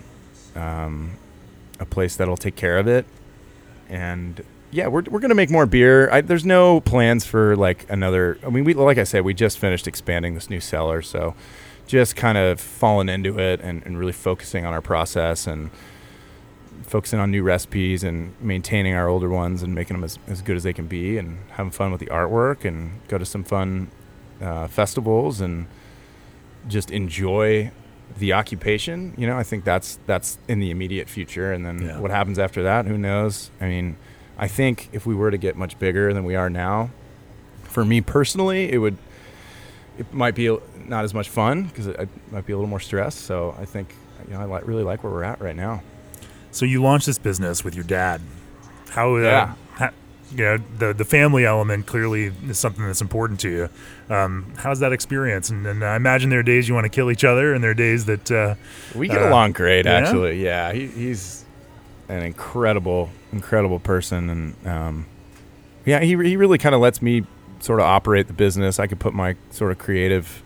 B: um, a place that'll take care of it. And yeah, we're we're gonna make more beer. I, there's no plans for like another. I mean, we like I said, we just finished expanding this new cellar, so just kind of falling into it and, and really focusing on our process and focusing on new recipes and maintaining our older ones and making them as, as good as they can be and having fun with the artwork and go to some fun uh, festivals and just enjoy the occupation you know i think that's that's in the immediate future and then
A: Yeah.
B: what happens after that who knows i mean i think if we were to get much bigger than we are now for me personally it would it might be not as much fun because it, it might be a little more stress so i think you know i li- really like where we're at right now
A: So, you launched this business with your dad. How? Uh,
B: Yeah.
A: You know, the the family element clearly is something that's important to you. Um, how's that experience? And, and I imagine there are days you want to kill each other, and there are days that uh,
B: We get
A: Uh,
B: along great, actually. Yeah, he, he's an incredible, incredible person, and um, yeah, he he really kind of lets me sort of operate the business. I could put my sort of creative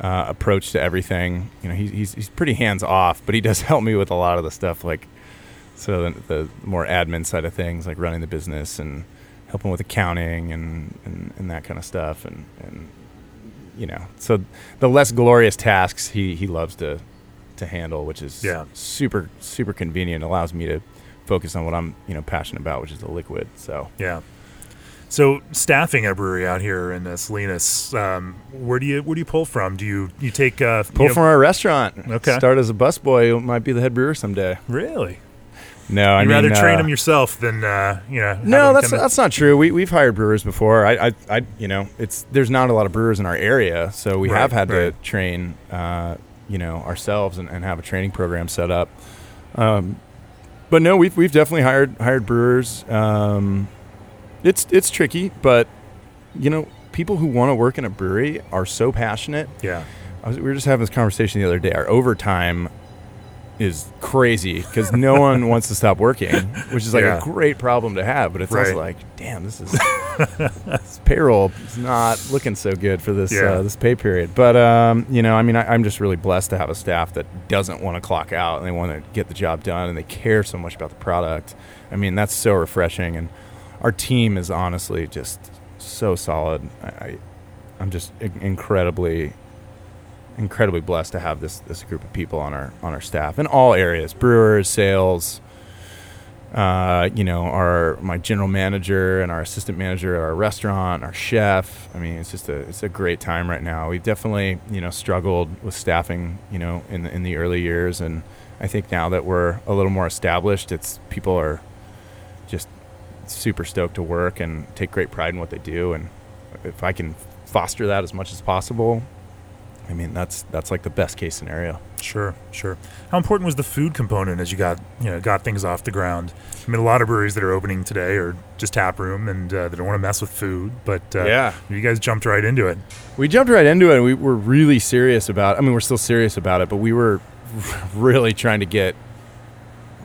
B: uh, approach to everything. You know, he's he's he's pretty hands off, but he does help me with a lot of the stuff, like so the, the more admin side of things, like running the business and helping with accounting and and, and that kind of stuff, and and you know, so the less glorious tasks he he loves to to handle, which is
A: Yeah.
B: super super convenient. Allows me to focus on what I'm you know passionate about, which is the liquid. So
A: Yeah. So staffing a brewery out here in uh, Salinas, um, where do you where do you pull from? Do you you take uh,
B: pull
A: you know-
B: from our restaurant.
A: Okay.
B: Start as a busboy. Might be the head brewer someday.
A: really?
B: No, I
A: You'd
B: mean
A: rather train
B: uh,
A: them yourself than uh, you know.
B: No, that's that's not true. We we've hired brewers before. I, I I you know it's there's not a lot of brewers in our area, so we
A: Right,
B: have had
A: right.
B: to train uh, you know ourselves and, and have a training program set up. Um, but no, we've we've definitely hired hired brewers. Um, it's it's tricky, but you know, people who want to work in a brewery are so passionate.
A: Yeah.
B: I was, we were just having this conversation the other day. Our overtime is crazy because no one wants to stop working, which is like
A: Yeah.
B: a great problem to have. But it's also like, damn, this is this payroll is not looking so good for this
A: Yeah.
B: uh, this pay period. But um, you know, I mean, I, I'm just really blessed to have a staff that doesn't want to clock out and they want to get the job done and they care so much about the product. I mean, that's so refreshing, and our team is honestly just so solid. I, I I'm just incredibly incredibly blessed to have this this group of people on our on our staff in all areas brewers sales uh, you know our my general manager and our assistant manager at our restaurant our chef. I mean it's just a it's a great time right now. We've definitely you know struggled with staffing you know in the, in the early years. And i think now that we're a little more established it's people are just super stoked to work and take great pride in what they do. And if i can foster that as much as possible I mean, that's that's like the best case scenario.
A: Sure, sure. How important was the food component as you got you know got things off the ground? I mean, a lot of breweries that are opening today are just tap room and uh, they don't want to mess with food. But uh,
B: Yeah.
A: you guys jumped right into it.
B: We jumped right into it. and We were really serious about. I mean, we're still serious about it, but we were really trying to get,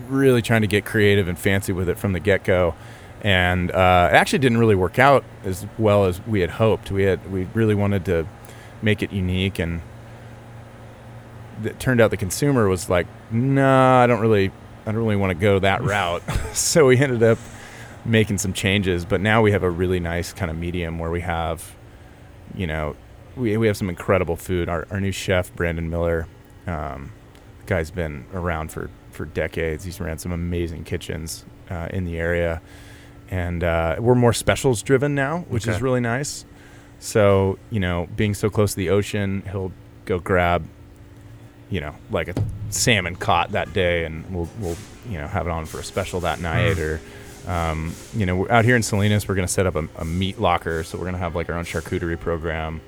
B: really trying to get creative and fancy with it from the get go, and uh, it actually didn't really work out as well as we had hoped. We had we really wanted to make it unique, and it turned out the consumer was like, "Nah, I don't really, I don't really want to go that route." so we ended up making some changes, but now we have a really nice kind of medium where we have you know, we, we have some incredible food. Our, our new chef, Brandon Miller, um, the guy's been around for, for decades. He's ran some amazing kitchens uh, in the area. And uh, we're more specials driven now, which is really nice. So, you know, being so close to the ocean, he'll go grab, you know, like a salmon caught that day and we'll, we'll you know, have it on for a special that night or, um, you know, we're out here in Salinas, we're going to set up a, a meat locker. So we're going to have like our own charcuterie program.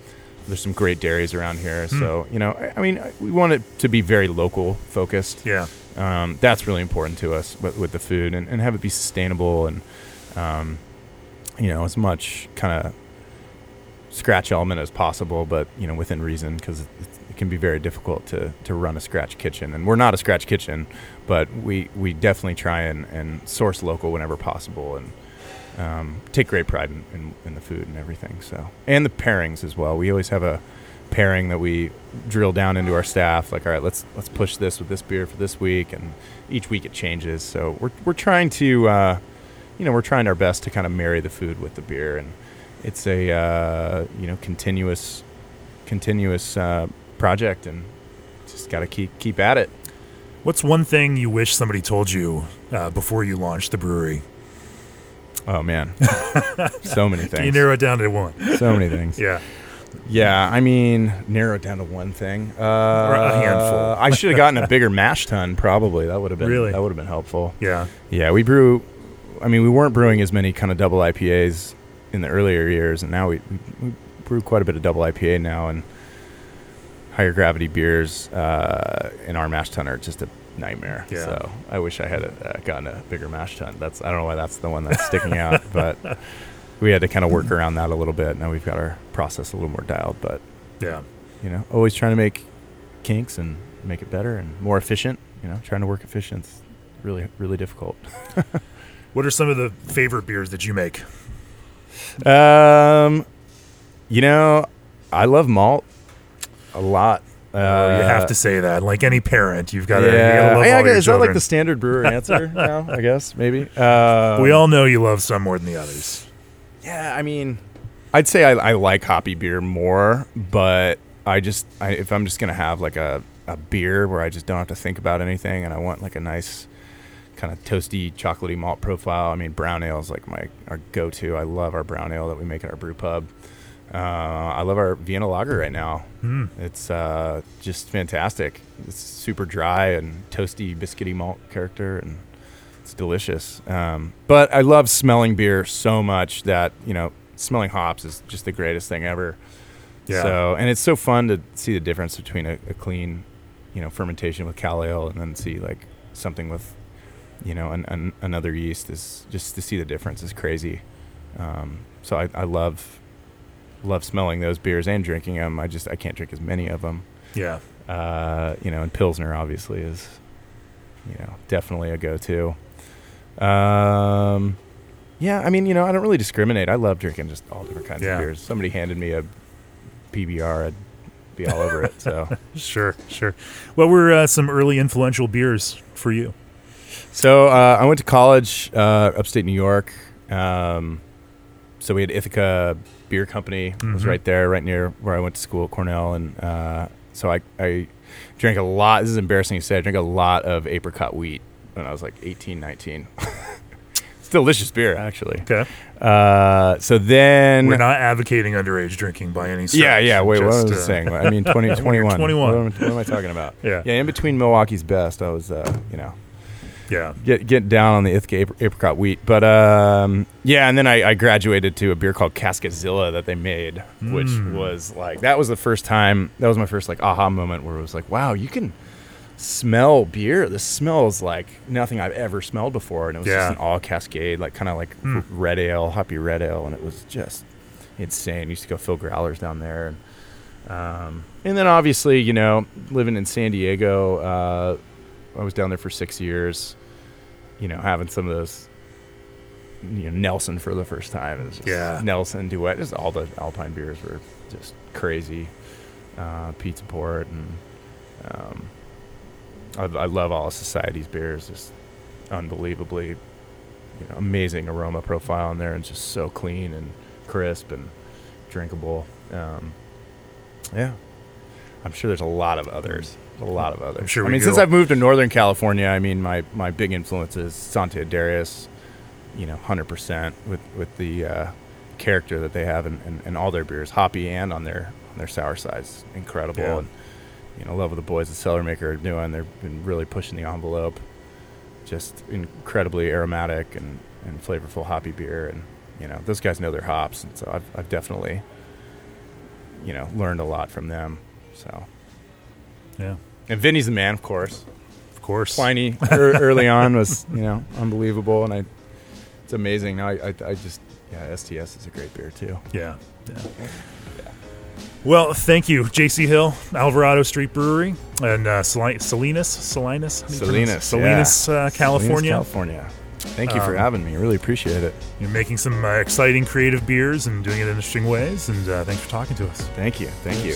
B: There's some great dairies around here. So, you know, I, I mean, we want it to be very local focused.
A: Yeah,
B: Um, that's really important to us with, with the food and, and have it be sustainable and, um, you know, as much kind of scratch element as possible, but, you know, within reason because it, can be very difficult to, to run a scratch kitchen. And we're not a scratch kitchen, but we, we definitely try and, and source local whenever possible and um, take great pride in, in, in the food and everything. So, and the pairings as well. We always have a pairing that we drill down into our staff. Like, all right, let's let's push this with this beer for this week, and each week it changes. So we're we're trying to, uh, you know, we're trying our best to kind of marry the food with the beer, and it's a uh, you know continuous continuous uh, project, and just got to keep keep at it.
A: What's one thing you wish somebody told you uh, before you launched the brewery?
B: Oh man, so many
A: Can you narrow it down to one?
B: So many things.
A: Yeah.
B: Yeah, I mean, narrow it down to one thing. Uh,
A: Or a handful.
B: I should have gotten a bigger mash tun. Probably that would have been
A: Really?
B: that would have been helpful.
A: Yeah.
B: Yeah, we brew. I mean, we weren't brewing as many kind of double IPAs in the earlier years, and now we, we, brew quite a bit of double IPA now, and higher gravity beers uh, in our mash tun are just a nightmare.
A: Yeah.
B: So I wish I had uh, gotten a bigger mash tun. That's I don't know why that's the one that's sticking out, but we had to kind of work around that a little bit. Now we've got our process a little more dialed, but
A: Yeah.
B: you know, always trying to make kinks and make it better and more efficient. You know, trying to work efficient. is Really, really difficult.
A: What are some of the favorite beers that you make?
B: Um, you know, I love malt a lot. Uh,
A: you have to say that. Like any parent, you've got to.
B: Yeah,
A: love
B: yeah,
A: all your
B: is that like the standard brewer answer now? I guess maybe. Uh,
A: we all know you love some more than the others.
B: Yeah, I mean, I'd say I, I like hoppy beer more, but I just I, if I'm just gonna have like a, a beer where I just don't have to think about anything, and I want like a nice kind of toasty, chocolatey malt profile. I mean, brown ale is like my our go-to. I love our brown ale that we make at our brew pub. Uh, I love our Vienna Lager right now.
A: Hmm.
B: It's uh, just fantastic. It's super dry and toasty, biscuity malt character, and it's delicious. Um, but I love smelling beer so much that you know, smelling hops is just the greatest thing ever.
A: Yeah.
B: So, and it's so fun to see the difference between a, a clean, you know, fermentation with cal ale, and then see like something with, you know, an, an, another yeast is just to see the difference is crazy. Um, so I, I love love smelling those beers and drinking them. I just I can't drink as many of them.
A: Yeah.
B: Uh, you know, and Pilsner obviously is, you know, definitely a go-to. Um, yeah, I mean, you know, I don't really discriminate. I love drinking just all different kinds
A: Yeah.
B: of beers. Somebody handed me a PBR, I'd be all over it. So,
A: Sure, sure. What were uh, some early influential beers for you?
B: So uh, I went to college, uh, upstate New York. Um, so we had Ithaca Beer Company. It was right there, right near where I went to school at Cornell, and uh, so I I drank a lot. This is embarrassing to say. I drank a lot of apricot wheat when I was like 18, 19. it's delicious beer, actually.
A: Okay.
B: Uh, so then
A: We're not advocating underage drinking by any stretch.
B: Yeah, yeah. Wait, what
A: Just,
B: was I
A: uh,
B: saying? I mean, 20, 21.
A: 21.
B: What am, what am I talking about?
A: Yeah.
B: Yeah, in between Milwaukee's best, I was, uh, you know,
A: Yeah.
B: get get down on the Ithaca apricot wheat. But um, yeah, and then I, I graduated to a beer called CascaZilla that they made, which
A: Mm.
B: was like that was the first time. That was my first like aha moment where it was like, wow, you can smell beer. This smells like nothing I've ever smelled before, and it was
A: Yeah.
B: just an all Cascade, like kind of like
A: Hmm.
B: red ale, hoppy red ale, and it was just insane. used to go fill growlers down there, and um, and then obviously, you know, living in San Diego, uh, I was down there for six years. You know, having some of those, you know, Nelson for the first time. Just
A: Yeah.
B: Nelson, Duet, just all the Alpine beers were just crazy. Uh, Pizza Port and um, I, I love all of Society's beers. Just unbelievably, you know, amazing aroma profile in there, and just so clean and crisp and drinkable. Um, yeah, I'm sure there's a lot of others. A lot of others.
A: sure
B: I mean,
A: do.
B: since I've moved to Northern California, I mean, my my big influence is Sante Adairius. You know, hundred percent with with the uh, character that they have in, in, in all their beers, hoppy and on their on their sour sides, incredible.
A: Yeah.
B: And you know, love what the boys at Cellarmaker are doing. They've been really pushing the envelope. Just incredibly aromatic and, and flavorful hoppy beer, and you know, those guys know their hops, and so I've I've definitely, you know, learned a lot from them. So,
A: Yeah.
B: and Vinnie's the man, of course.
A: Of course.
B: Pliny ear- early on was you know unbelievable, and I it's amazing. Now I, I I just yeah, STS is a great beer too.
A: Yeah. yeah. Well, thank you, JC Hill, Alvarado Street Brewery, and uh, Sali- Salinas, Salinas, How do you pronounce
B: Salinas.
A: Salinas,
B: yeah.
A: uh, California.
B: Salinas, California. Thank you for
A: Um,
B: having me. Really appreciate it.
A: You're making some uh, exciting, creative beers and doing it in interesting ways. And uh, thanks for talking to us.
B: Thank you. Thank you.